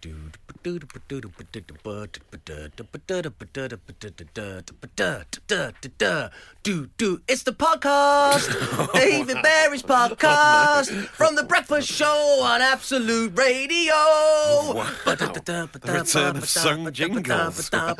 Do, it's the podcast, David Berry's podcast from the Breakfast Show on Absolute Radio. The return of sung jingles. Don't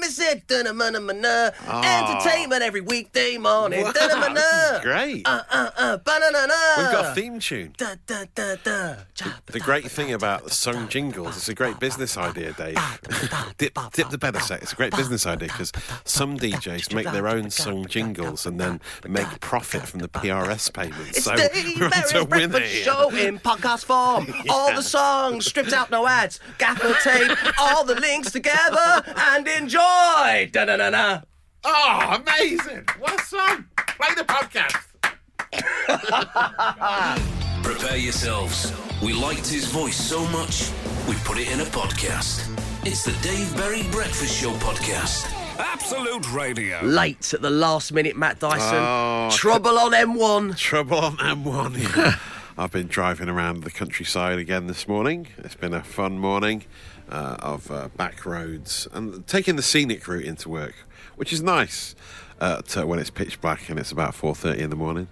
miss it. Entertainment every weekday morning. Wow, great. We've got a theme tune. The great thing about the sung jingles, it's a great business idea, Dave. dip, dip the better set. It's a great business idea because some DJs make their own sung jingles and then make profit from the PRS payments. It's so Dave we're on Barry's to win Breakfast it. Show in podcast form. All the songs stripped out, no ads. Gaffer tape, all the links together, and enjoy. Da da da da. Oh, amazing! What a song! Play the podcast. Prepare yourselves. We liked his voice so much, we put it in a podcast. It's the Dave Berry Breakfast Show podcast. Absolute Radio. Late at the last minute, Matt Dyson. Oh, Trouble on M1. Trouble on M1. Yeah. I've been driving around the countryside again this morning. It's been a fun morning uh, of uh, back roads and taking the scenic route into work, which is nice uh, to, when it's pitch black and it's about 4.30 in the morning.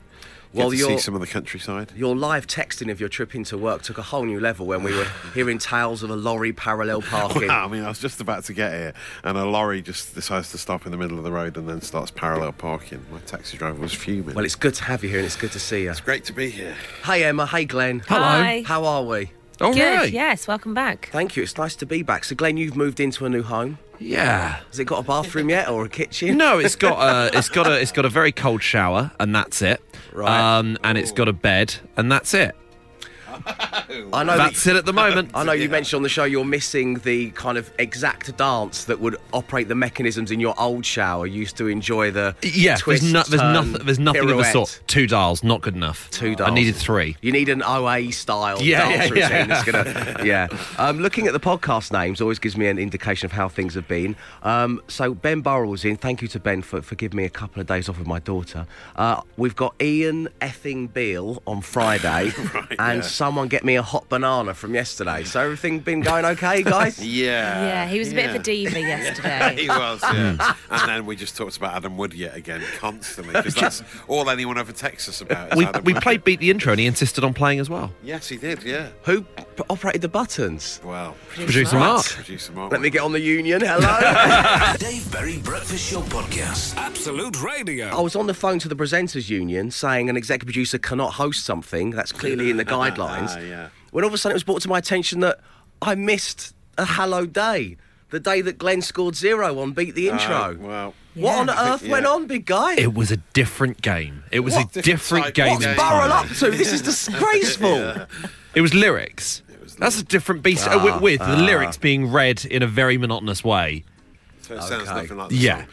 Get Well, to see you're- some of the countryside. Your live texting of your trip into work took a whole new level when we were hearing tales of a lorry parallel parking. Wow, I mean, I was just about to get here, and a lorry just decides to stop in the middle of the road and then starts parallel parking. My taxi driver was fuming. Well, it's good to have you here and it's good to see you. it's great to be here. Hey, Emma. Hey, Glenn. Hi. How are we? All Good, right. yes, welcome back. Thank you. It's nice to be back. So, Glenn, you've moved into a new home. Yeah. Has it got a bathroom yet or a kitchen? No, it's got a it's got a it's got a very cold shower and that's it. Right. Um, and it's got a bed and that's it. I know. That's that, it at the moment. I know you mentioned on the show you're missing the kind of exact dance that would operate the mechanisms in your old shower. You used to enjoy the Yeah, twist, there's, no, there's turn, nothing. There's nothing of the sort. Two dials, not good enough. Two dials. I needed three. You need an OA style Yeah, dance yeah, yeah. routine. That's gonna, yeah. Um, looking at the podcast names always gives me an indication of how things have been. Um, so Ben Burrell's in. Thank you to Ben for, for giving me a couple of days off with my daughter. Uh, we've got Ian effing Beale on Friday, Right, and yeah. Someone get me a hot banana from yesterday. So everything been going okay, guys? Yeah. yeah, he was a bit of a diva yesterday. he was, yeah. Hmm. and then we just talked about Adam Wood yet again constantly because that's all anyone ever texts us about. Is We Adam we Wood. played beat the intro and he insisted on playing as well. Yes, he did. Yeah. Who p- operated the buttons? Well, Producer Mark. producer Mark. Let me get on the union. Hello. Dave Berry Breakfast Show podcast. Absolute Radio. I was on the phone to the presenters union saying an executive producer cannot host something that's clearly in the guidelines. Ah, yeah. When all of a sudden it was brought to my attention that I missed a Hallow Day, the day that Glenn scored zero on Beat the Intro. Oh, well, what on Yeah. earth went on, big guy? It was a different game. It was What? a Different different game. of What's game. Burrell up to? This is disgraceful. It was lyrics. was That's a different beast. uh, with with the lyrics being read in a very monotonous way. so it sounds Okay. nothing like the Yeah. song.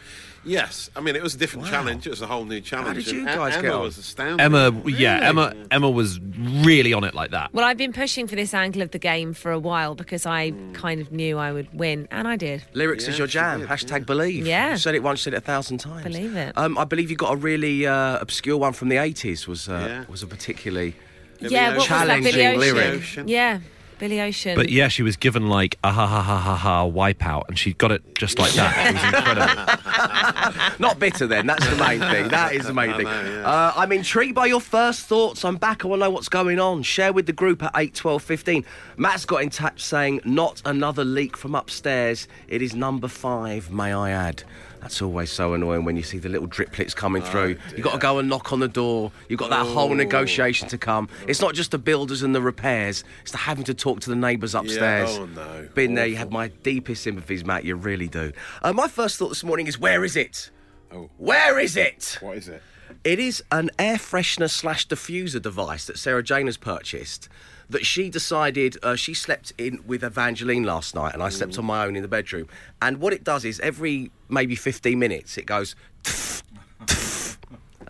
Yes, I mean it was a different challenge. It was a whole new challenge. How did you and guys Emma get on? was astounded. Emma, yeah, Emma, Emma was really on it like that. Well, I've been pushing for this angle of the game for a while because I kind of knew I would win, and I did. Lyrics Yeah, is your jam. did, Hashtag believe. Yeah. You said it once, said it a thousand times. Believe it. Um, I believe you got a really uh, obscure one from the 80s. Was uh, Yeah. was a particularly. Yeah, what was that? Challenging lyric. Yeah, Billy Ocean. But yeah, she was given like a ha ha ha ha ha wipeout, and she got it just like that. It was incredible. Not bitter then. That's the main thing. That is the main thing. uh, I'm intrigued by your first thoughts. I'm back. I want to know what's going on. Share with the group at 8, 12, 15. Matt's got in touch saying, not another leak from upstairs. It is number five, may I add. That's always so annoying when you see the little driplets coming through. You've got to go and knock on the door. You've got that whole negotiation to come. It's not just the builders and the repairs, it's the having to talk to the neighbours upstairs. Yeah, oh no. Been there, you have my deepest sympathies, Matt. You really do. Uh, my first thought this morning is, where is it? Oh, Where is it? what is it? It is an air freshener slash diffuser device that Sarah Jane has purchased. That she decided uh, she slept in with Evangeline last night, and I slept on my own in the bedroom. And what it does is every maybe 15 minutes, it goes.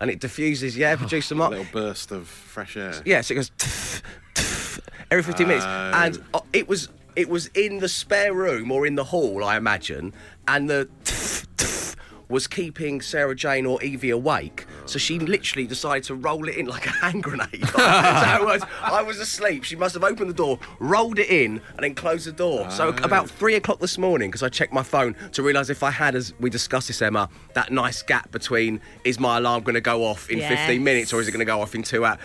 And it diffuses, yeah, producer A little burst of fresh air. Yes, it goes every 15 minutes, Oh. and uh, it was it was in the spare room or in the hall, I imagine, and the was keeping Sarah Jane or Evie awake. So she literally decided to roll it in like a hand grenade. so it was, I was asleep. She must have opened the door, rolled it in, and then closed the door. So ah. about three o'clock this morning, because I checked my phone to realise if I had, as we discussed this, Emma, that nice gap between is my alarm going to go off in Yes. 15 minutes or is it going to go off in two hours?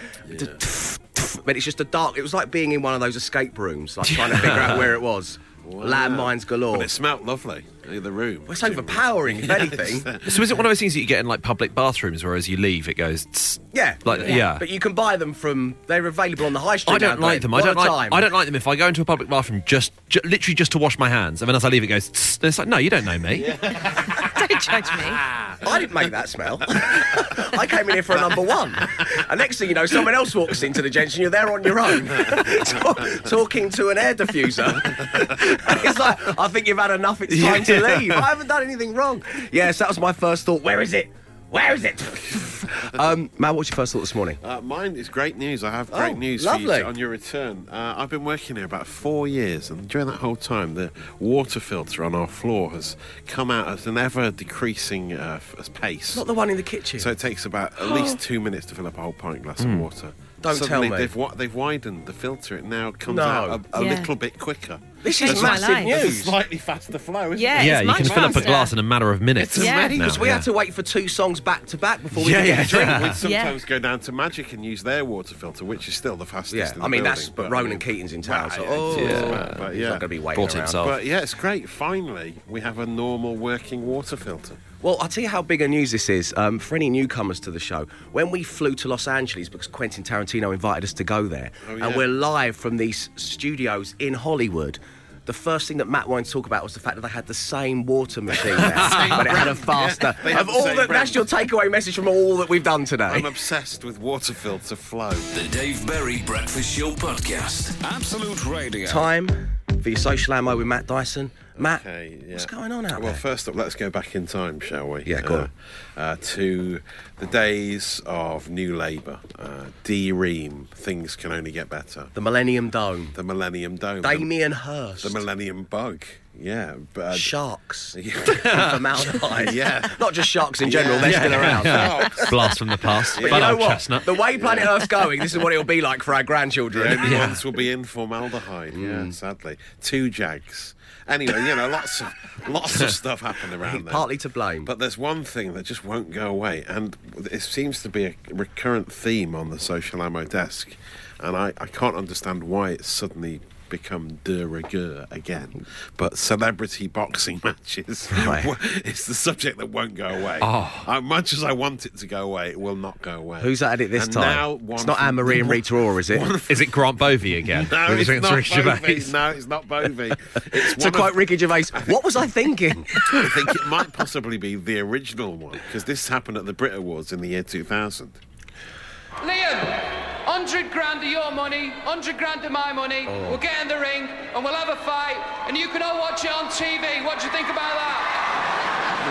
But it's just a dark. It was like being in one of those escape rooms, like trying to figure out where it was. Landmines galore. But it smelt lovely. The room. It's overpowering, if anything. So is it one of those things that you get in like public bathrooms where as you leave it goes tss? Yeah, Like, yeah. But you can buy them from. They're available on the high street. I don't now, like Glenn. them. I What don't a like. time. I don't like them if I go into a public bathroom just, ju- literally just to wash my hands, and then as I leave it goes. Tss, and it's like, no, you don't know me. Don't judge me. I didn't make that smell. I came in here for a number one. And next thing you know, someone else walks into the gents and you're there on your own, talk- talking to an air diffuser. it's like, I think you've had enough. It's time to leave. I haven't done anything wrong. Yes, that was my first thought. Where is it? Where is it? um, Matt, what's your first thought this morning? Uh, mine is great news. I have great Oh, news for you on your return. Uh, I've been working here about four years, and during that whole time, the water filter on our floor has come out at an ever decreasing uh, pace. Not the one in the kitchen. So it takes about at least two minutes to fill up a whole pint glass of water. Don't tell Suddenly me. They've, wa- they've widened the filter. It now comes No. out a, a Yeah. little bit quicker. this is Changed my massive life. It's a news. slightly faster flow, isn't Yeah, it? yeah, it's you much can fill up a faster. glass in a matter of minutes. Yeah. amazing. now, Because we yeah. had to wait for two songs back to back before we Yeah, could yeah. get a drink. We'd sometimes go down to Magic and use their water filter, which is still the fastest. Yeah, in I the mean that's building, but I Ronan mean- Keating's in town, so oh, it is, yeah. but- but he's yeah. not going to be waiting Bought around. himself. But yeah, it's great. Finally, we have a normal working water filter. Well, I'll tell you how big a news this is um, for any newcomers to the show. When we flew to Los Angeles, because Quentin Tarantino invited us to go there, Oh, and we're live from these studios in Hollywood. The first thing that Matt wanted to talk about was the fact that they had the same water machine there, but it had a faster. they have of all same that, that's your takeaway message from all that we've done today. I'm obsessed with water filter flow. The Dave Berry Breakfast Show Podcast. Absolute Radio. Time for your social ammo with Matt Dyson. Matt, Okay, yeah. what's going on out well, there? first up, let's go back in time, shall we? Yeah, go uh, on. Uh, to the days of New Labour. Uh, D Ream, things can only get better. the Millennium Dome, The Millennium Dome. Damien Hirst, the Millennium Bug. Yeah. But, uh, sharks, yeah. formaldehyde. Yeah. not just sharks in general. They're still around. Blast from the past. But But you know what? chestnut. The way Planet Earth's going, this is what it'll be like for our The grandchildren. only ones will be in formaldehyde. Yeah, sadly, two Jags. Anyway, you know, lots of lots of stuff happened around there. Partly to blame. But there's one thing that just won't go away, and it seems to be a recurrent theme on the social ammo desk, and I, I can't understand why it's suddenly become de rigueur again. But celebrity boxing matches Right. it's the subject that won't go away. Oh. Uh, much as I want it to go away, it will not go away. Who's at it this And time? Now one it's not Anne Marie and Rita Ora, is it? Is it Grant Bovey again? No, With it's not Ricky Bovey. Gervais? No, it's not Bovey. It's to one quote of- Ricky Gervais, what was I thinking? I think it might possibly be the original one because this happened at the Brit Awards in the year 2000. Liam, 100 grand of your money, 100 grand of my money. Oh. We'll get in the ring and we'll have a fight, and you can all watch it on TV. What do you think about that?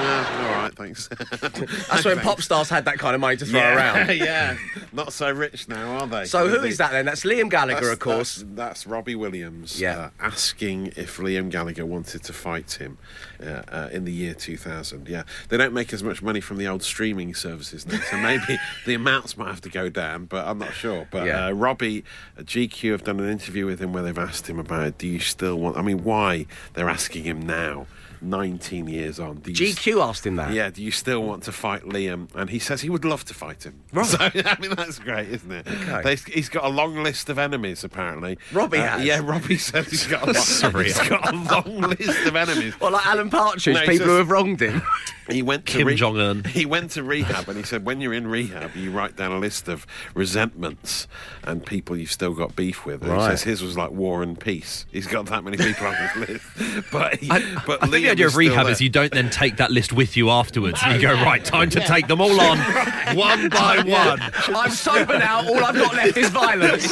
Yeah, all right, thanks. That's when pop stars had that kind of money to throw yeah, around. yeah, not so rich now, are they? So who They- is that then? That's Liam Gallagher, That's, of course. That's, that's Robbie Williams Yeah. uh, asking if Liam Gallagher wanted to fight him uh, uh, in the year 2000. Yeah, they don't make as much money from the old streaming services now, so maybe the amounts might have to go down, but I'm not sure. But Yeah. uh, Robbie, uh, GQ have done an interview with him where they've asked him about do you still want, I mean, why they're asking him now, 19 years on. GQ asked him that. yeah, do you still want to fight Liam? And he says he would love to fight him. Right. So, I mean, that's great, isn't it? Okay. He's got a long list of enemies, apparently. Robbie Uh, has? Yeah, Robbie says he's got, a long, he's got a long list of enemies. Well, like Alan Partridge, No, people says- who have wronged him. He went to Kim Jong-un. He went to rehab, and he said, when you're in rehab, you write down a list of resentments and people you've still got beef with. And Right. He says his was like war and peace. He's got that many people on his list. But, he, I, but I Liam idea of rehab still is you don't then take that list with you afterwards. and you go, right, time to take them all on, one by one. I'm sober now. All I've got left is violence.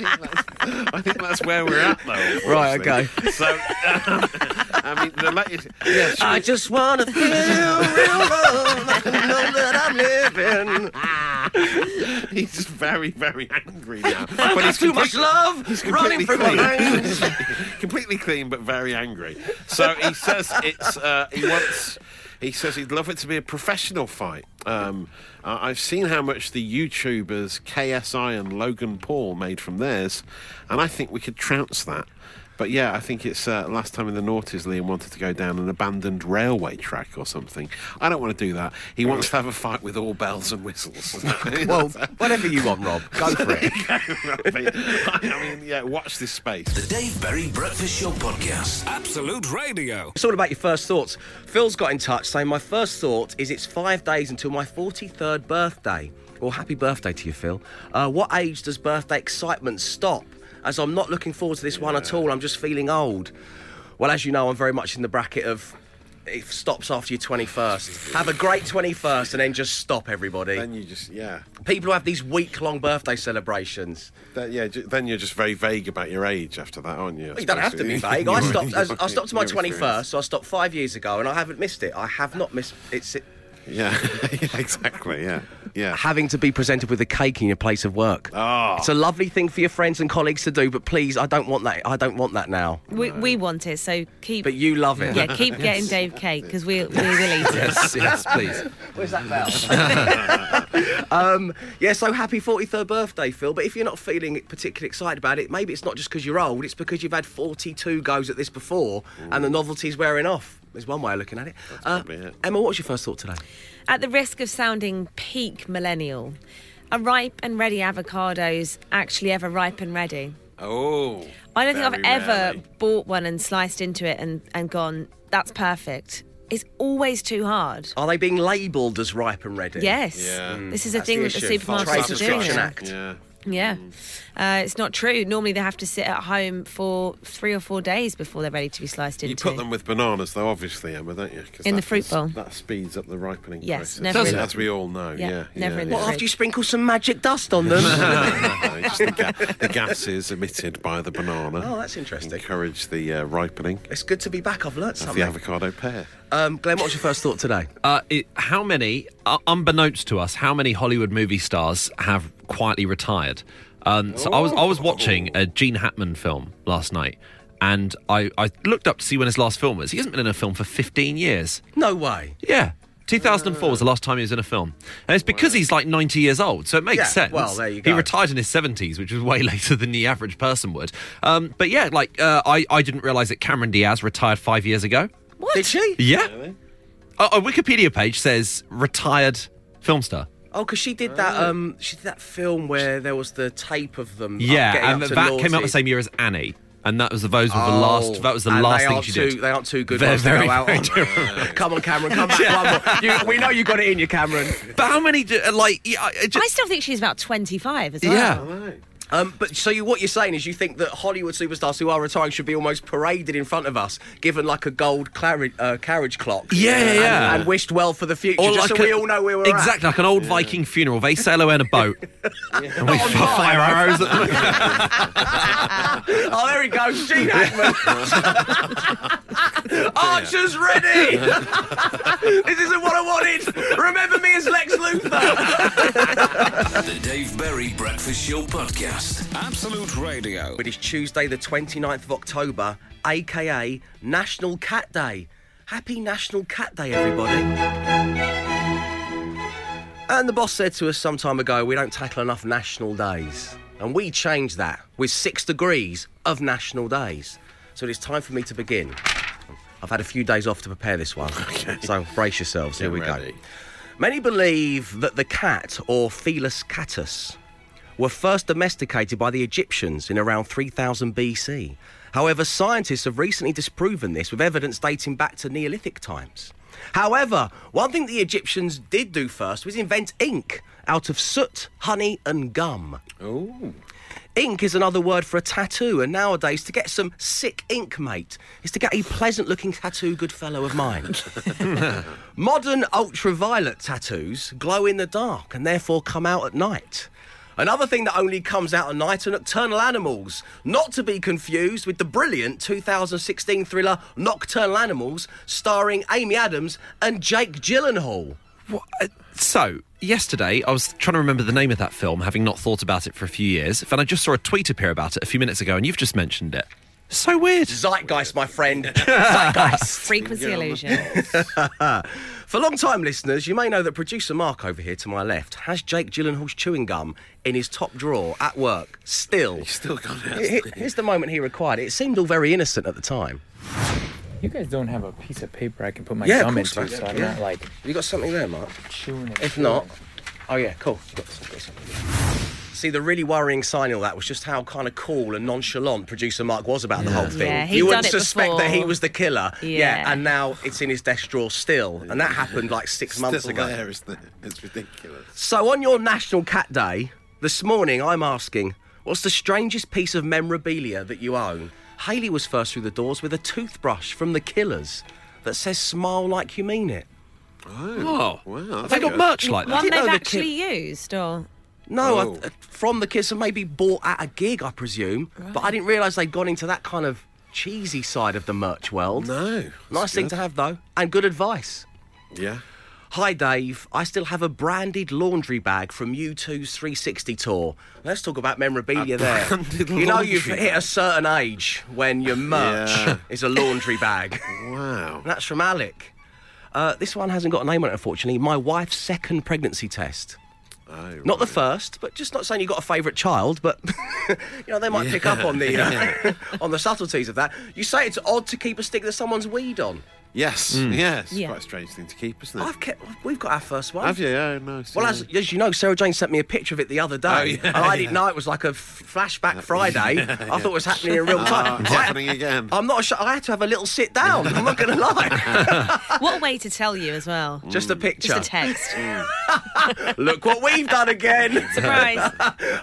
I think that's where we're at, though. Right, Okay. So, um, I mean, the latest. Yeah, should I we- just want to feel real love. I know that I'm living. He's just very, very angry now. I've got too much love he's running through my clean. veins. completely clean, but very angry. So he says it's. Uh, he wants. He says he'd love it to be a professional fight. Um, uh, I've seen how much the YouTubers KSI and Logan Paul made from theirs, and I think we could trounce that. But yeah, I think it's uh, last time in the noughties, Liam wanted to go down an abandoned railway track or something. I don't want to do that. He wants to have a fight with all bells and whistles. Well, whatever you want, Rob, go for it. I mean, yeah, watch this space. The Dave Berry Breakfast Show Podcast. Absolute Radio. It's all about your first thoughts. Phil's got in touch saying, My first thought is it's five days until my 43rd birthday. Well, happy birthday to you, Phil. Uh, what age does birthday excitement stop? As I'm not looking forward to this one at all, I'm just feeling old. Well, as you know, I'm very much in the bracket of it stops after your 21st. Have a great 21st and then just stop, everybody. Then you just, yeah. People who have these week long birthday celebrations. Then, yeah, then you're just very vague about your age after that, aren't you? I You don't have to be vague. I stopped. I, I stopped to my Your twenty experience. first, so I stopped five years ago, and I haven't missed it. I have not missed. It, Yeah, yeah, exactly. Yeah, yeah. having to be presented with a cake in your place of work. Oh. It's a lovely thing for your friends and colleagues to do, but please, I don't want that. I don't want that now. We, we want it, so keep. But you love it. yeah, keep getting Dave cake because we, we will eat it. yes, yes, please. Where's that bell? um, yeah, so happy 43rd birthday, Phil. But if you're not feeling particularly excited about it, maybe it's not just because you're old, it's because you've had 42 goes at this before and the novelty's wearing off. There's one way of looking at it. Uh, it. Emma, what was your first thought today? At the risk of sounding peak millennial, are ripe and ready avocados actually ever ripe and ready? Oh. I don't think I've very ever bought one and sliced into it and, and gone, that's perfect. It's always too hard. Are they being labelled as ripe and ready? Yes. Yeah. This is a thing the that the issue. supermarkets Trade are doing. Act. Yeah. Yeah. Uh, it's not true. Normally they have to sit at home for three or four days before they're ready to be sliced You put them with bananas, though, obviously, Emma, don't you? 'Cause In the that- fruit bowl. That speeds up the ripening Yes, process. never in- As we all know, Yeah, yeah. never yeah, in the What, after you sprinkle some magic dust on them? No, just the, ga- the gases emitted by the banana. Oh, that's interesting. Encourage the uh, ripening it's good to be back. I've learnt of the avocado pear. Um, Glenn, what was your first thought today? Uh, it, how many, uh, unbeknownst to us, how many Hollywood movie stars have quietly retired? Um, so I was I was watching a Gene Hackman film last night, and I, I looked up to see when his last film was. He hasn't been in a film for 15 years. No way. Yeah. 2004 was the last time he was in a film. And it's because he's like 90 years old, so it makes Yeah, sense. well, there you go. He retired in his 70s, which was way later than the average person would. Um, but yeah, like, uh, I, I didn't realise that Cameron Diaz retired five years ago. What? Did she? Yeah. Uh, a Wikipedia page says retired film star. Oh, because she did that. Um, she did that film where there was the tape of them. Yeah, getting and up to that came out the same year as Annie. And that was the those were the Oh, last. That was the last they thing she too, did. They aren't too good They're ones to go out very on. come on, Cameron, come back one more. You, we know you got it in you, Cameron. But how many? Do, uh, like, yeah, I- I still think she's about 25 as well. yeah. Um, but so you, what you're saying is you think that Hollywood superstars who are retiring should be almost paraded in front of us, given like a gold clari- uh, carriage clock. Yeah, yeah, and, yeah. and wished well for the future, just so a- we all know where we're exactly like an old Viking funeral. They sail away in a boat, and we fire arrows at them. Oh, there he goes, Gene Hackman. Archer's ready. this isn't what I wanted. Remember me as Lex Luthor. The Dave Berry Breakfast Show Podcast. Absolute Radio. It is Tuesday, the 29th of October, aka National Cat Day. Happy National Cat Day, everybody. And the boss said to us some time ago, we don't tackle enough national days. And we changed that with six degrees of national days. So it is time for me to begin. I've had a few days off to prepare this one. So brace yourselves, here Get we ready. go. Many believe that the cat, or Felis catus, were first domesticated by the Egyptians in around 3000 BC. However, scientists have recently disproven this with evidence dating back to Neolithic times. However, one thing the Egyptians did do first was invent ink out of soot, honey, and gum. Oh. Ink is another word for a tattoo, and nowadays to get some sick ink, mate, is to get a pleasant looking tattoo, good fellow of mine. Modern ultraviolet tattoos glow in the dark and therefore come out at night. Another thing that only comes out at night are nocturnal animals, not to be confused with the brilliant 2016 thriller Nocturnal Animals, starring Amy Adams and Jake Gyllenhaal. What? Uh, So, yesterday, I was trying to remember the name of that film, having not thought about it for a few years. And I just saw a tweet appear about it a few minutes ago, and you've just mentioned it. So weird. Zeitgeist, my friend. Zeitgeist. Frequency illusion. For long-time listeners, you may know that producer Mark over here to my left has Jake Gyllenhaal's chewing gum in his top drawer at work. Still, Still got it. Here- here's the moment he required. It seemed all very innocent at the time. You guys don't have a piece of paper I can put my Yeah, gum into, so I'm Yeah. not like You got something there, Mark? chewing it. If chewing not, oh yeah, cool. You got some- got something. See, the really worrying sign in all that was just how kind of cool and nonchalant producer Mark was about the whole thing. Yeah, he'd you wouldn't done it suspect that he was the killer. Yeah. and now it's in his desk drawer still, and that happened like six months Still ago. there, isn't it? It's ridiculous. So, on your National Cat Day, this morning I'm asking, what's the strangest piece of memorabilia that you own? Haley was first through the doors with a toothbrush from the Killers that says "Smile like you mean it." Oh, oh. Wow. have they got merch like that? One didn't they've the actually used, or No, Oh. I, uh, from the Killers, and maybe bought at a gig, I presume. But I didn't realise they'd gone into that kind of cheesy side of the merch world. No. Nice that's thing good. to have, though, and good advice. Yeah. Hi, Dave. I still have a branded laundry bag from U2's 360 tour. Let's talk about memorabilia A there. You know, you've hit a certain age when your merch Yeah. is a laundry bag. Wow. And that's from Alec. Uh, this one hasn't got a name on it, unfortunately. My wife's second pregnancy test. Oh, Not the first, but just not saying you've got a favourite child, but you know they might pick up on the uh, on the subtleties of that. You say it's odd to keep a stick that someone's weed on. Yes. Yes. Yeah. Quite a strange thing to keep, isn't it? I've kept, we've got our first one. Have you? Oh, nice. Well, yeah. as, as you know, Sarah Jane sent me a picture of it the other day, Oh, yeah, and I didn't know it was like a flashback Friday. I thought it was happening in real time. it's I- happening again. I'm not sure. I had to have a little sit down. I'm not going to lie. what a way to tell you as well. Just a picture. Just a text. Look what we've done again. Surprise.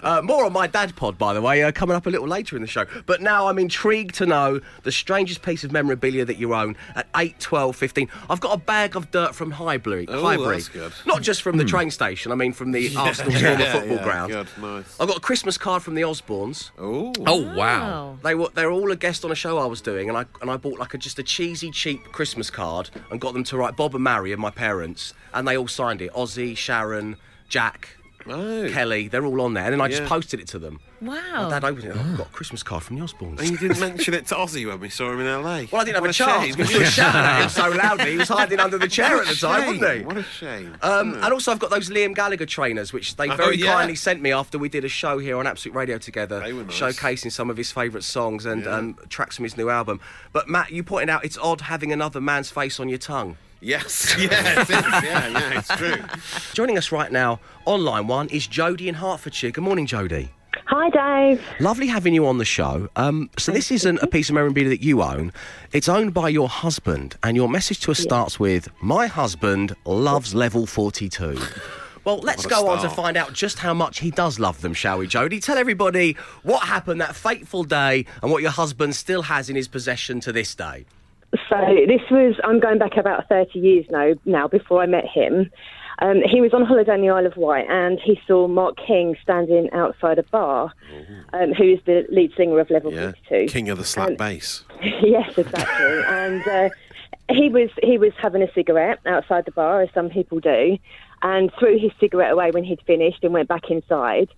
Uh, more on my dad pod, by the way, uh, coming up a little later in the show. But now I'm intrigued to know the strangest piece of memorabilia that you own at 8, 12, 15. I've got a bag of dirt from Highbury. Oh, Highbury. that's good. Not just from the hmm. train station, I mean from the Arsenal's former Yeah, football yeah, ground. Good, nice. I've got a Christmas card from the Osbournes. Oh. Oh, wow. They were they were all a guest on a show I was doing, and I and I bought like a, just a cheesy, cheap Christmas card and got them to write Bob and Mary and my parents, and they all signed it. Ozzy, Sharon, Jack, Oh. Kelly, they're all on there, and then I just Yeah. posted it to them. Wow. Dad opened it. Oh, I've got a Christmas card from the Osbournes. And you didn't mention it to Ozzy when we saw him in LA. Well, I didn't have What a chance shame. because you were shouting at him so loudly. He was hiding under the chair at the time, Shame. wasn't he? What a shame. Um, and also, I've got those Liam Gallagher trainers, which they Oh, very yeah. kindly sent me after we did a show here on Absolute Radio together, They were nice. showcasing some of his favourite songs and Yeah. um, tracks from his new album. But Matt, you pointed out it's odd having another man's face on your tongue. Yes, yes, it's, yeah, yeah, it's true. Joining us right now on line one is Jodie in Hertfordshire. Good morning, Jodie. Hi, Dave. Lovely having you on the show. Um, so this isn't a piece of memorabilia that you own. It's owned by your husband, and your message to us starts with, "My husband loves level 42." Well, let's What a go on to find out just how much he does love them, shall we, Jodie? Tell everybody what happened that fateful day and what your husband still has in his possession to this day. So this was, I'm going back about 30 years now, now before I met him. Um, he was on holiday in the Isle of Wight and he saw Mark King standing outside a bar, um, who is the lead singer of Level Yeah, 42. king of the slap bass. yes, exactly. and uh, he was he was having a cigarette outside the bar, as some people do, and threw his cigarette away when he'd finished and went back inside.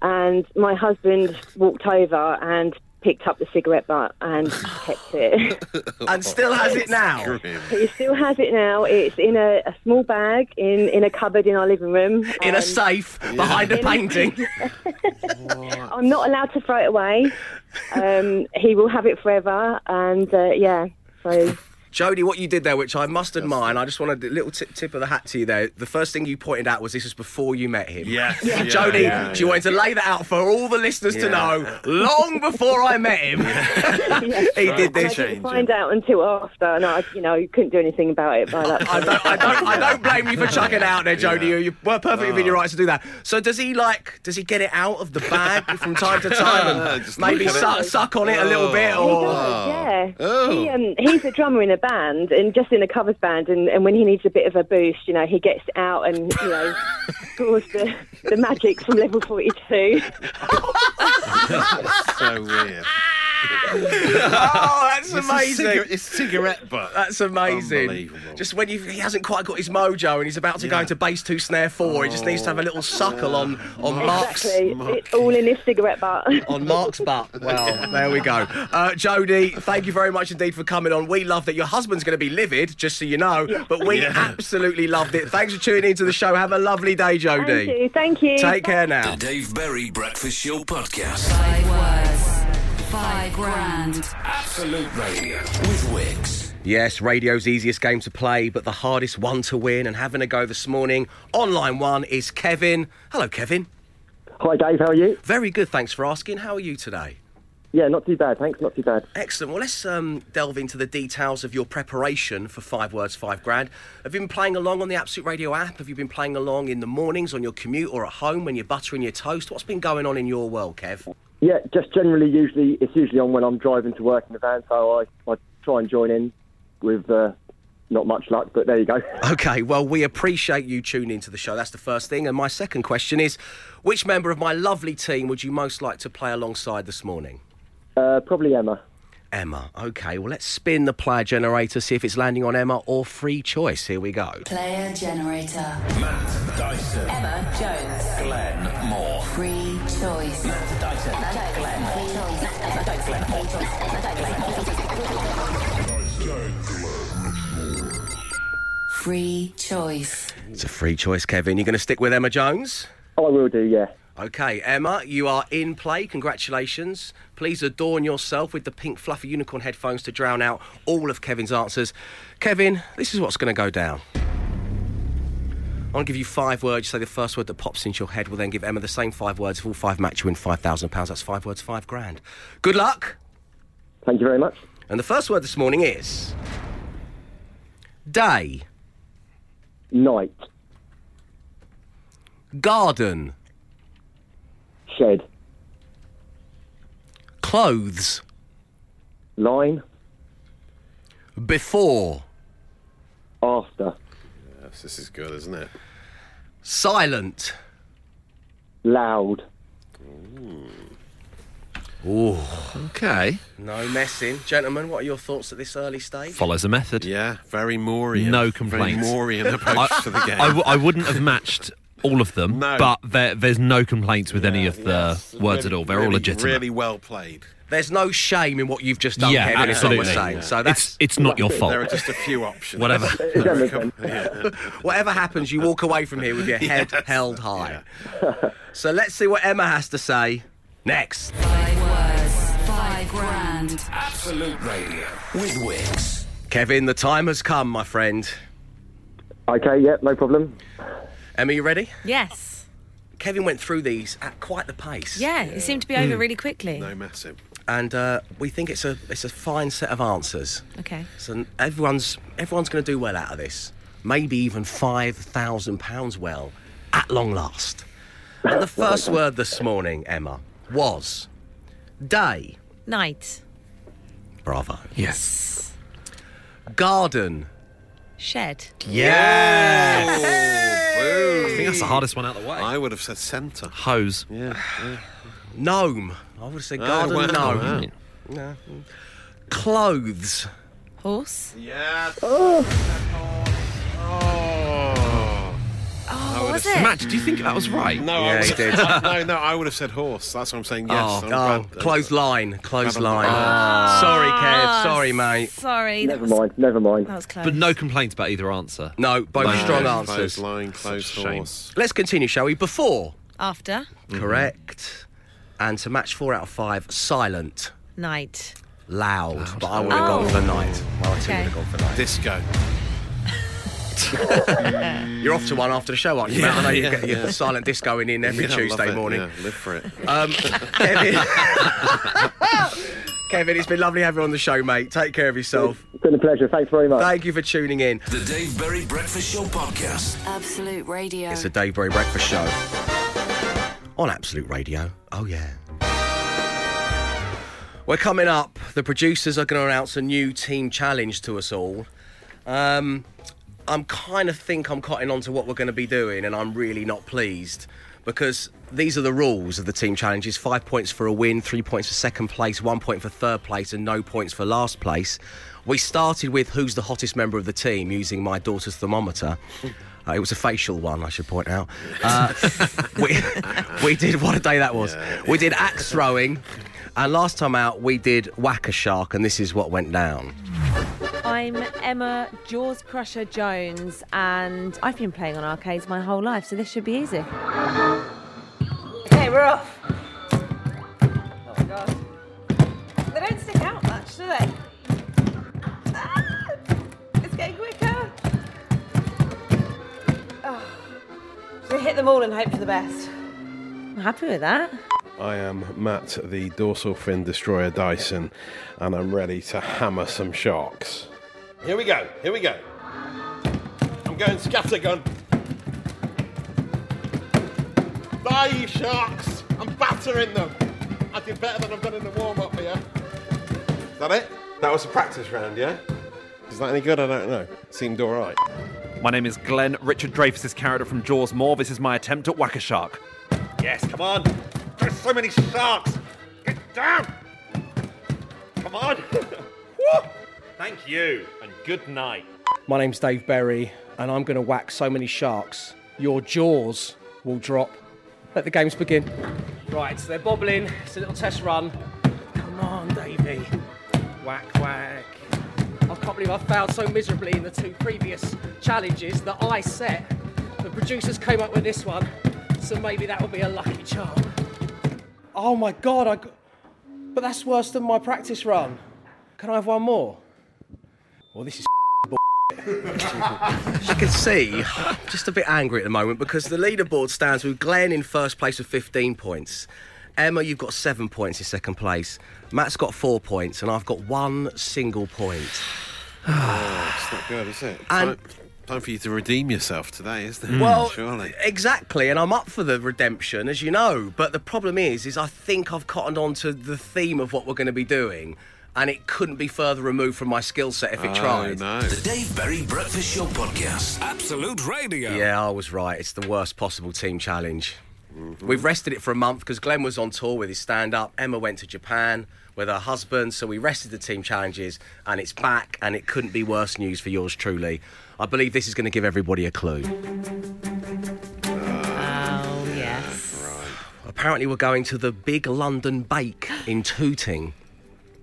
And my husband walked over and picked up the cigarette butt and kept it. And still has it now. He still has it now. It's in a, a small bag in, in a cupboard in our living room. In a Um, safe behind a painting. I'm not allowed to throw it away. Um, he will have it forever, and uh, yeah. So Jodie, what you did there, which I must admire, and I just wanted a little tip, tip of the hat to you there. The first thing you pointed out was this was before you met him. Yes. Yeah, Jodie, yeah, she wanted to lay that out for all the listeners to know. Long before I met him, he did and I this. didn't find out until after, and I, you know, couldn't do anything about it by that I don't, I don't, I don't blame you for chucking it out there, Jodie. You, you were perfectly within your rights to do that. So does he like? Does he get it out of the bag from time to time and maybe look at suck, on it a little bit? He Or does, yeah. Oh. He, um, he's a drummer in a band, and just in a covers band, and, and when he needs a bit of a boost, you know, he gets out and you know, scores the, the magic from level forty-two. so weird. oh, that's It's a amazing. cigarette- It's cigarette butt. That's amazing. Unbelievable. Just when you, he hasn't quite got his mojo and he's about to go into bass two snare four, he just needs to have a little suckle on on Mark's Exactly. It's all in his cigarette butt. on Mark's butt. Well, there we go. Uh, Jodie, thank you very much indeed for coming on. We love that your husband's going to be livid, just so you know, but we Yeah. absolutely loved it. Thanks for tuning into the show. Have a lovely day, Jodie. Thank you. Thank you. Take care now. The now. Dave Berry Breakfast Show Podcast. Five words, five grand. Absolute Radio with Wix. Yes, radio's easiest game to play, but the hardest one to win. And having a go this morning on line one is Kevin. Hello, Kevin. Hi, Dave. How are you? Very good, thanks for asking. How are you today? Yeah, not too bad. Thanks. Not too bad. Excellent. Well, let's um, delve into the details of your preparation for Five Words, Five Grand. Have you been playing along on the Absolute Radio app? Have you been playing along in the mornings on your commute or at home when you're buttering your toast? What's been going on in your world, Kev? Yeah, just generally, usually it's usually on when I'm driving to work in the van, so I, I try and join in with uh, not much luck, but there you go. Okay, well, we appreciate you tuning into the show. That's the first thing. And my second question is which member of my lovely team would you most like to play alongside this morning? Uh, probably Emma. Emma. Okay, well, let's spin the player generator, see if it's landing on Emma or free choice. Here we go. Player generator. Matt Dyson. Emma Jones. Glenn Moore. Free choice. Free choice. It's a free choice, Kevin. You're going to stick with Emma Jones? Oh, I will do. Yeah. Okay, Emma, you are in play. Congratulations. Please adorn yourself with the pink fluffy unicorn headphones to drown out all of Kevin's answers. Kevin, this is what's going to go down. To give you five words. You say the first word that pops into your head. We'll then give Emma the same five words. If all five match, you win £5,000. That's five words, five grand. Good luck. Thank you very much. And the first word this morning is. Day. Night. Garden. Shed. Clothes. Line. Before. After. Yes, this is good, isn't it? Silent. Loud. Ooh. Okay. No messing. Gentlemen, what are your thoughts at this early stage? Follows a method. Yeah, very Moorian. No complaints. Very complaints. Moorian approach to the game. I, w- I wouldn't have matched all of them, No. but there, there's no complaints with any of the Yes, words really- at all. They're all legitimate. Really well played. There's no shame in what you've just done, yeah, Kevin, is what we're absolutely. saying. So that's it's it's not your fault. There are just a few options. Whatever. Is that make sense? Yeah. whatever happens, you walk away from here with your head held high. So let's see what Emma has to say next. Five words, five grand. Absolute Radio with Wix. Kevin, the time has come, my friend. Okay. Yeah. No problem. Emma, you ready? Yes. Kevin went through these at quite the pace. Yeah, it seemed to be mm. over really quickly. No messing. And uh, we think it's a it's a fine set of answers. Okay. So everyone's everyone's going to do well out of this. Maybe even five thousand pounds well, at long last. And the first word this morning, Emma, was day. Night. Bravo. Yes. Garden. Shed. Yes. I think that's the hardest one out of the way. I would have said centre. Hose. Yeah. Gnome. I would have said garden wow, gnome. wow. No. Clothes. Horse. Yeah. Oh, would was have it? Matt, do you think that was right? No, Yeah, I he would did. no, no, I would have said horse. That's what I'm saying. Yes. Oh. I'm Oh, glad- clothesline. Clothesline. Oh. Sorry, Kev. Ah, Sorry, mate. Sorry. that Never was, mind. Never mind. That was close. But no complaints about either answer. No, both No. strong Close answers. line, close Such a shame. horse. Let's continue, shall we? Before. After. Correct. And to match four out of five, silent. Night. Loud. But I would have Oh. gone for night. Well, I too Okay. would have gone for night. Disco. You're off to one after the show, aren't you? Yeah, Matt? I know you yeah, get your yeah. silent disco in every Yeah, Tuesday morning. Yeah, live for it. Um, Kevin. Kevin, it's been lovely having you on the show, mate. Take care of yourself. It's been a pleasure. Thanks very much. Thank you for tuning in. The Dave Berry Breakfast Show Podcast. Absolute Radio. It's the Dave Berry Breakfast Show on Absolute Radio. Oh, yeah. We're coming up. The producers are going to announce a new team challenge to us all. Um, I'm kind of think I'm cotton on to what we're going to be doing, and I'm really not pleased. because these are the rules of the team challenges five points for a win, three points for second place, one point for third place, and no points for last place. We started with who's the hottest member of the team using my daughter's thermometer. Uh, it was a facial one, I should point out. Uh, we, we did, what a day that was. We did axe throwing, and last time out we did whack a shark, and this is what went down. I'm Emma Jaws Crusher Jones, and I've been playing on arcades my whole life, so this should be easy. Okay, we're off. Oh god. They don't stick out much, do they? Them all and hope for the best? I'm happy with that. I am Matt, the dorsal fin destroyer Dyson, and I'm ready to hammer some sharks. Here we go, here we go. I'm going scattergun. Die, you sharks! I'm battering them! I did better than I've done in the warm up here. Is that it? That was a practice round, yeah? Is that any good? I don't know. Seemed alright. My name is Glenn, Richard Dreyfuss's character from Jaws More. This is my attempt at Whack a Shark. Yes, come on! There's so many sharks! Get down! Come on! Woo! Thank you, and good night. My name's Dave Berry, and I'm going to whack so many sharks, your jaws will drop. Let the games begin. Right, so they're bobbling. It's a little test run. Come on, Davey. Whack, whack. I can't believe I failed so miserably in the two previous challenges that I set. The producers came up with this one, so maybe that will be a lucky charm. Oh my god, I. g- But that's worse than my practice run. Can I have one more? Well, this is As you can see, I'm just a bit angry at the moment because the leaderboard stands with Glenn in first place with 15 points. Emma, you've got seven points in second place. Matt's got four points, and I've got one single point. Oh, it's not good, is it? And- time, time for you to redeem yourself today, isn't it? Hmm. Well, surely. exactly, and I'm up for the redemption, as you know. But the problem is, is I think I've cottoned on to the theme of what we're going to be doing, and it couldn't be further removed from my skill set if it Oh, tried. no. The Dave Berry Breakfast Show podcast. Absolute Radio. Yeah, I was right. It's the worst possible team challenge. Mm-hmm. We've rested it for a month because Glenn was on tour with his stand up. Emma went to Japan with her husband, so we rested the team challenges and it's back and it couldn't be worse news for yours truly. I believe this is going to give everybody a clue. Oh, yes. Apparently, we're going to the Big London Bake in Tooting.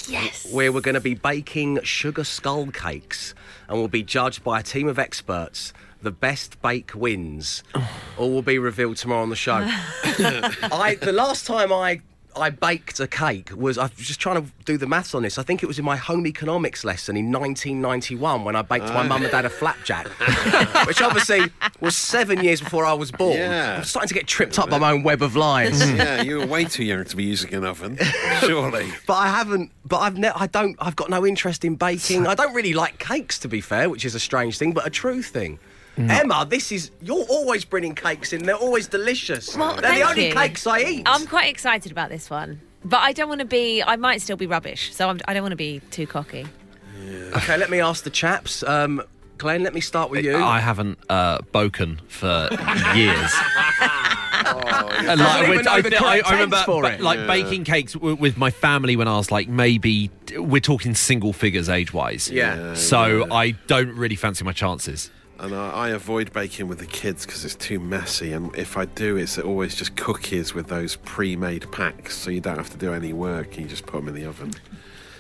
Yes. where we're going to be baking sugar skull cakes and we'll be judged by a team of experts. The best bake wins. All will be revealed tomorrow on the show. I, the last time I I baked a cake was I was just trying to do the maths on this. I think it was in my home economics lesson in 1991 when I baked my Oh. mum and dad a flapjack, which obviously was seven years before I was born. Yeah. I'm starting to get tripped up by my own web of lies. yeah, you were way too young to be using an oven, surely. But I haven't. But I've ne- I don't. I've got no interest in baking. I don't really like cakes, to be fair, which is a strange thing, but a true thing. Emma, this is. You're always bringing cakes in. They're always delicious. Well, They're thank the only you. cakes I eat. I'm quite excited about this one. But I don't want to be, I might still be rubbish, so I'm, I don't want to be too cocky. Okay, let me ask the chaps. Um, Glenn, let me start with you. I haven't uh, boken for years. And, Doesn't even I, I- I remember for ba- it. like Yeah. baking cakes w- with my family when I was like maybe we're talking single figures age wise. Yeah. So I don't really fancy my chances. And I, I avoid baking with the kids because it's too messy. And if I do, it's always just cookies with those pre-made packs, so you don't have to do any work. You just put them in the oven.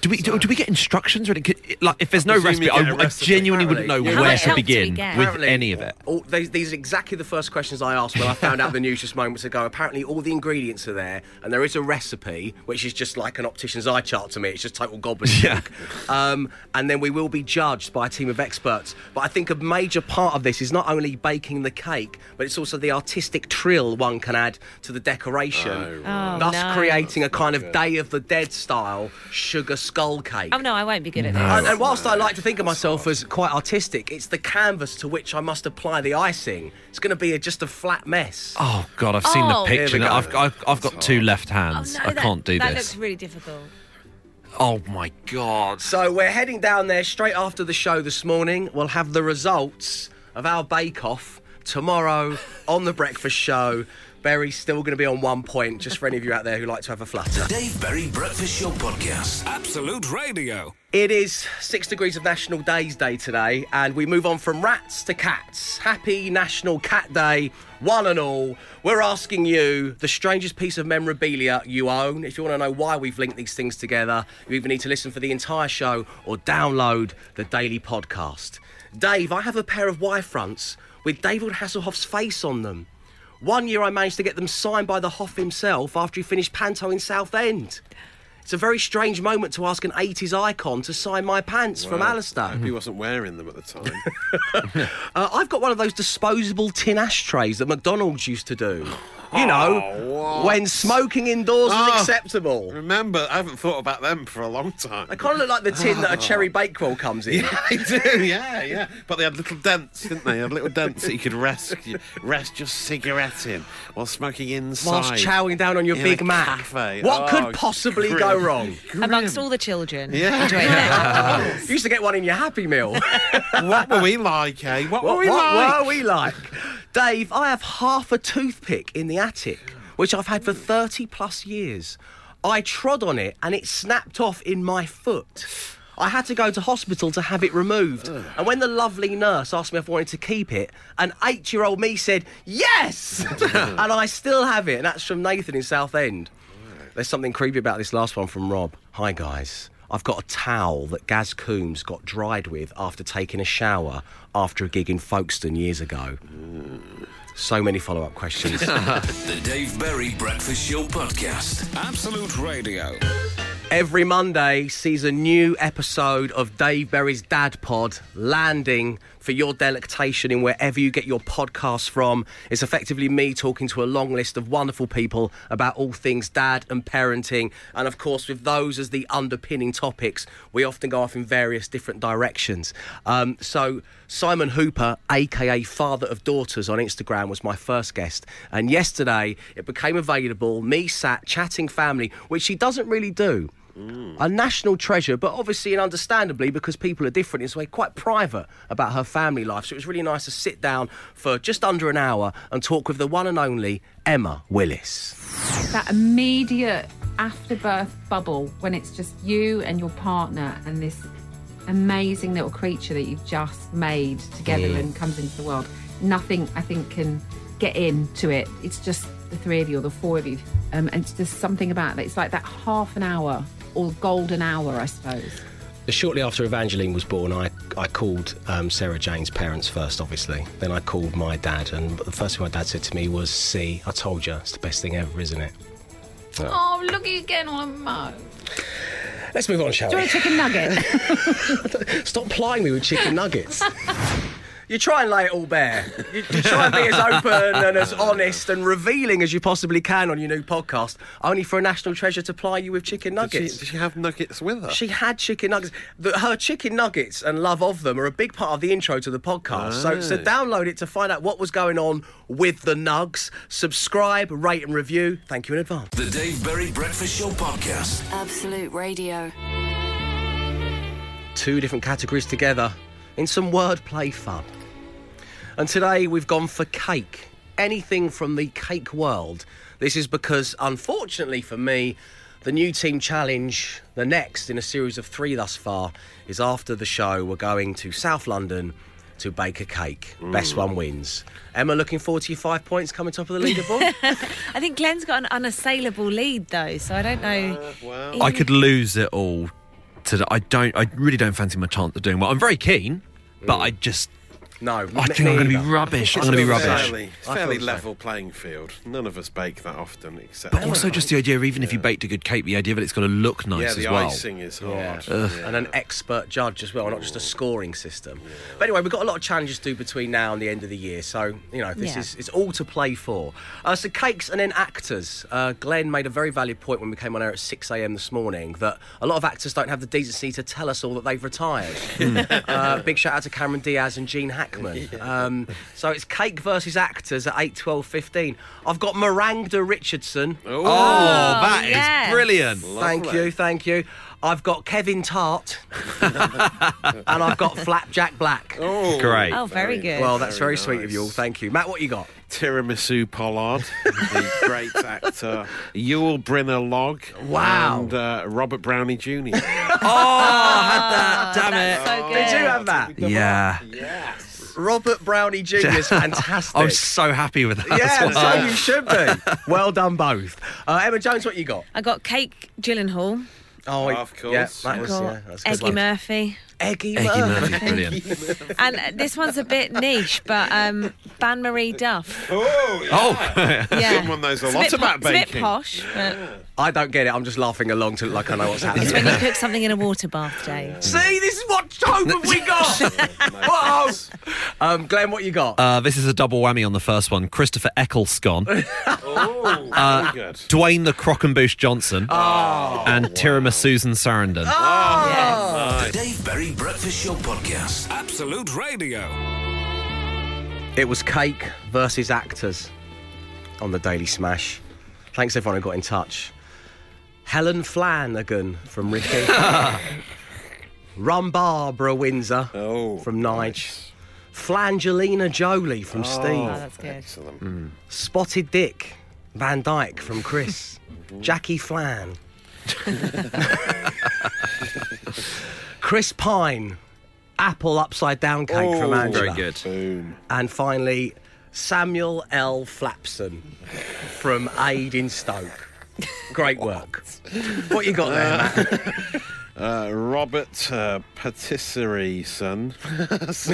Do we do, do we get instructions or anything? like if there's no presume recipe, I, get a I recipe. genuinely wouldn't know Apparently. How where to help do we begin with Apparently- any of it. All, these, these are exactly the first questions I asked when I found out the news just moments ago. Apparently, all the ingredients are there, and there is a recipe, which is just like an optician's eye chart to me. It's just total gobbledygook. Um, and then we will be judged by a team of experts. But I think a major part of this is not only baking the cake, but it's also the artistic trill one can add to the decoration, Oh, thus no. creating a kind of Day of the Dead style sugar skull cake. Oh, no, I won't be good at this. And, and whilst I like to think of myself as quite artistic, it's the canvas to which I must apply the icing. It's going to be a, just a flat mess. Oh God, I've seen Oh. the picture. Here we now. go. I've, I've, I've got two left Oh, hands. no, I that, can't do this. that this. looks really difficult. Oh my God. So we're heading down there straight after the show this morning. We'll have the results of our bake off tomorrow on the breakfast show. Berry's still going to be on one point, just for any of you out there who like to have a flutter. Dave Berry Breakfast Show Podcast. Absolute Radio. It is six degrees of National Days Day today, and we move on from rats to cats. Happy National Cat Day, one and all. We're asking you the strangest piece of memorabilia you own. If you want to know why we've linked these things together, you either need to listen for the entire show or download the daily podcast. Dave, I have a pair of Y fronts with David Hasselhoff's face on them. One year I managed to get them signed by the Hoff himself after he finished Panto in Southend. It's a very strange moment to ask an 80s icon to sign my pants from. Alistair. Hope he wasn't wearing them at the time. Uh, I've got one of those disposable tin ashtrays that McDonald's used to do. You know, Oh, when smoking indoors was Oh. acceptable. Remember, I haven't thought about them for a long time. They kind of look like the tin that a cherry bake bakewell comes in. Yeah, they do. Yeah, yeah. But they had little dents, didn't they? They had little dents that you could rest rest your cigarette in while smoking inside. Whilst chowing down on your in Big a Mac. Cafe. What Oh, could possibly go grim. wrong? Amongst all the children. Yeah. Enjoying it. You used to get one in your Happy Meal. what were we like, eh? What, What, were we what like? were we like? Dave, I have half a toothpick in the which I've had for 30 plus years. I trod on it and it snapped off in my foot. I had to go to hospital to have it removed. And when the lovely nurse asked me if I wanted to keep it, an eight year old me said, Yes! and I still have it. And that's from Nathan in Southend. There's something creepy about this last one from Rob. Hi, guys. I've got a towel that Gaz Coombs got dried with after taking a shower after a gig in Folkestone years ago. So many follow up questions. the Dave Berry Breakfast Show Podcast. Absolute Radio. Every Monday sees a new episode of Dave Berry's Dad Pod landing for your delectation in wherever you get your podcasts from. It's effectively me talking to a long list of wonderful people about all things dad and parenting. And of course, with those as the underpinning topics, we often go off in various different directions. Um, so, Simon Hooper, aka Father of Daughters on Instagram, was my first guest. And yesterday it became available, me sat chatting family, which he doesn't really do. A national treasure, but obviously and understandably because people are different, is way quite private about her family life. So it was really nice to sit down for just under an hour and talk with the one and only Emma Willis. that immediate afterbirth bubble when it's just you and your partner and this amazing little creature that you've just made together Mm. and comes into the world. Nothing, I think, can get into it. It's just the three of you or the four of you. Um, and it's just something about that. It's like that half an hour or golden hour, I suppose. Shortly after Evangeline was born, I, I called um, Sarah Jane's parents first, obviously. Then I called my dad, and the first thing my dad said to me was, See, I told you, it's the best thing ever, isn't it? Yeah. Oh, look at you getting on a mo. Let's move on, shall Do you we? want a chicken nugget? Stop plying me with chicken nuggets. You try and lay it all bare. You, you try and be as open and as honest and revealing as you possibly can on your new podcast, only for a national treasure to ply you with chicken Did nuggets. she, did she have nuggets with her? She had chicken nuggets. The, her chicken nuggets and love of them are a big part of the intro to the podcast. So, so Oh. download it to find out what was going on with the nugs. Subscribe, rate, and review. Thank you in advance. The Dave Berry Breakfast Show Podcast. Absolute Radio. Two different categories together in some wordplay fun. And today we've gone for cake. Anything from the cake world. This is because, unfortunately for me, the new team challenge, the next in a series of three thus far, is after the show. We're going to South London to bake a cake. Mm. Best one wins. Emma, looking forward to your five points coming top of the leaderboard. I think Glenn's got an unassailable lead though, so I don't know. Uh, I could lose it all. To I don't. I really don't fancy my chance of doing well. I'm very keen, but mm. I just. No, I think I'm going to be rubbish. I'm going to be rubbish. Fairly, it's I fairly thought so. level playing field. None of us bake that often, except. But also just the idea of even if you baked a good cake, the idea that it's going to look nice yeah, as the icing is Yeah. hard. Ugh. and an expert judge as well, not just a scoring system. But anyway, we've got a lot of challenges to do between now and the end of the year, so you know this Yeah. is it's all to play for. Uh, so cakes and then actors. Uh, Glenn made a very valid point when we came on air at 6 a.m. this morning that a lot of actors don't have the decency to tell us all that they've retired. uh, big shout out to Cameron Diaz and Gene Hackman. Um, so it's cake versus actors at 8, 12, 15. I've got Miranda Richardson. Oh, that is yes. brilliant. Thank Lovely. you, thank you. I've got Kevin Tart, and I've got Flapjack Black. Oh, Great. Oh, very good. Well, that's very, Very sweet of you all. Thank you, Matt. What you got? Tiramisu Pollard, the great actor Yul Brynner Log, Wow. and uh, Robert Brownie Jr. Oh, I had that. Damn that's it. so Did you have that? Yeah. yes. Robert Brownie Jr. is fantastic. I'm so happy with that. yeah, well. so you should be. Well done, both. Uh, Emma Jones, what you got? I got Kate Gyllenhaal, Oh, Of Yeah, course. that was, got yeah, that's a good Eggy one. Murphy. Eggy, Eggy Murphy. Murphy's brilliant. And uh, this one's a bit niche, but um, Bain Marie Duff. Oh, yeah. Oh, Yeah. Someone knows a It's lot bit about po- It's a bit baking. posh, but I don't get it. I'm just laughing along to like I know what's happening. it's when you cook something in a water bath, Dave. See, this is what hope have we got? Whoa. Um, Glenn, what you got? Uh, this is a double whammy on the first one. Christopher Eccleston, Oh, Uh, very good. Dwayne the Croquembouche Johnson, and Tiramisu Susan Sarandon. The Dave Berry Breakfast Show Podcast. Absolute Radio. It was cake versus actors on the Daily Smash. Thanks everyone who got in touch. Helen Flanagan from Ricky. Rum Barbara Windsor Oh, from Nige. Flangelina Jolie from Oh, Steve. that's good. Excellent. Mm. Spotted Dick Van Dyke from Chris. Jackie Flan. Chris Pine. Apple upside down cake from Oh, Angela. Very good. Boom. And finally, Samuel L. Flapson from Aid in Stoke. Great work. What you got there, uh, Matt? Uh, Robert uh, Patisserie son.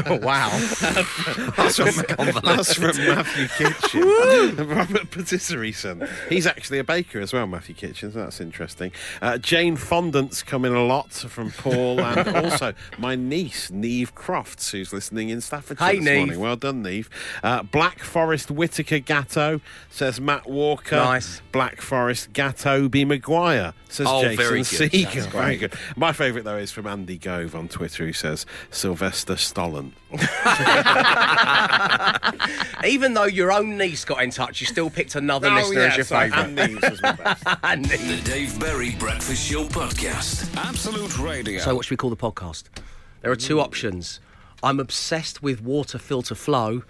Oh, wow. That's from, that's from Matthew Kitchen. Robert Patisserie son. He's actually a baker as well, Matthew Kitchen, so that's interesting. Uh, Jane Fondant's coming a lot from Paul, and also my niece, Neve Crofts, who's listening in Staffordshire Hey, this Neve. morning. Well done, Neve. Uh, Black Forest Whitaker Gatto, says Matt Walker. Nice. Black Forest Gatto B. Maguire, says Oh, Jason very good. Seeger. That's Very good. My favourite, though, is from Andy Gove on Twitter, who says Sylvester Stallone. Even though your own niece got in touch, you still picked another Oh, listener as your sorry, favourite. and was my best. And The Dave Berry Breakfast Show Podcast. Absolute Radio. So, what should we call the podcast? There are two options. I'm obsessed with water filter flow.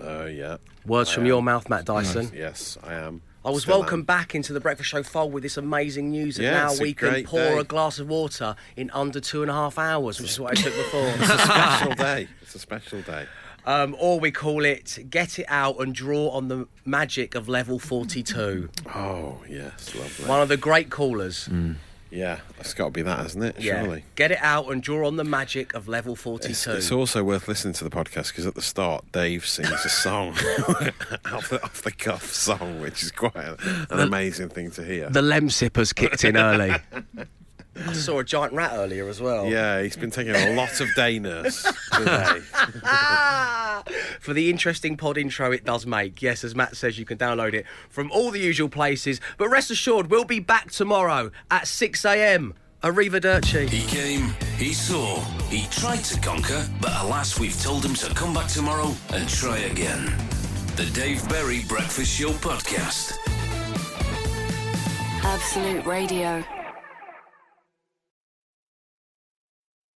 Oh, yeah. Words I from am. your mouth, Matt Dyson. Yes, I am. I was Still welcomed am. back into the Breakfast Show fold with this amazing news that Yeah, now we can pour day. a glass of water in under two and a half hours, which is what I took before. It's a special day. It's a special day. Um, or we call it Get It Out and Draw on the Magic of Level 42. Oh, yes, lovely. One of the great callers. Yeah, it's got to be that, hasn't it? Yeah. Surely. Get It Out and Draw on the Magic of Level 42. It's, it's also worth listening to the podcast because at the start, Dave sings a song, off, the, off the cuff song, which is quite an amazing thing to hear. the lem sippers kicked in early. I saw a giant rat earlier as well. yeah, he's been taking a lot of day nurse today. For the interesting pod intro it does make. Yes, as Matt says, you can download it from all the usual places. But rest assured, we'll be back tomorrow at 6 a.m. Arrivederci. He came, he saw, he tried to conquer, but alas, we've told him to come back tomorrow and try again. The Dave Berry Breakfast Show Podcast. Absolute Radio.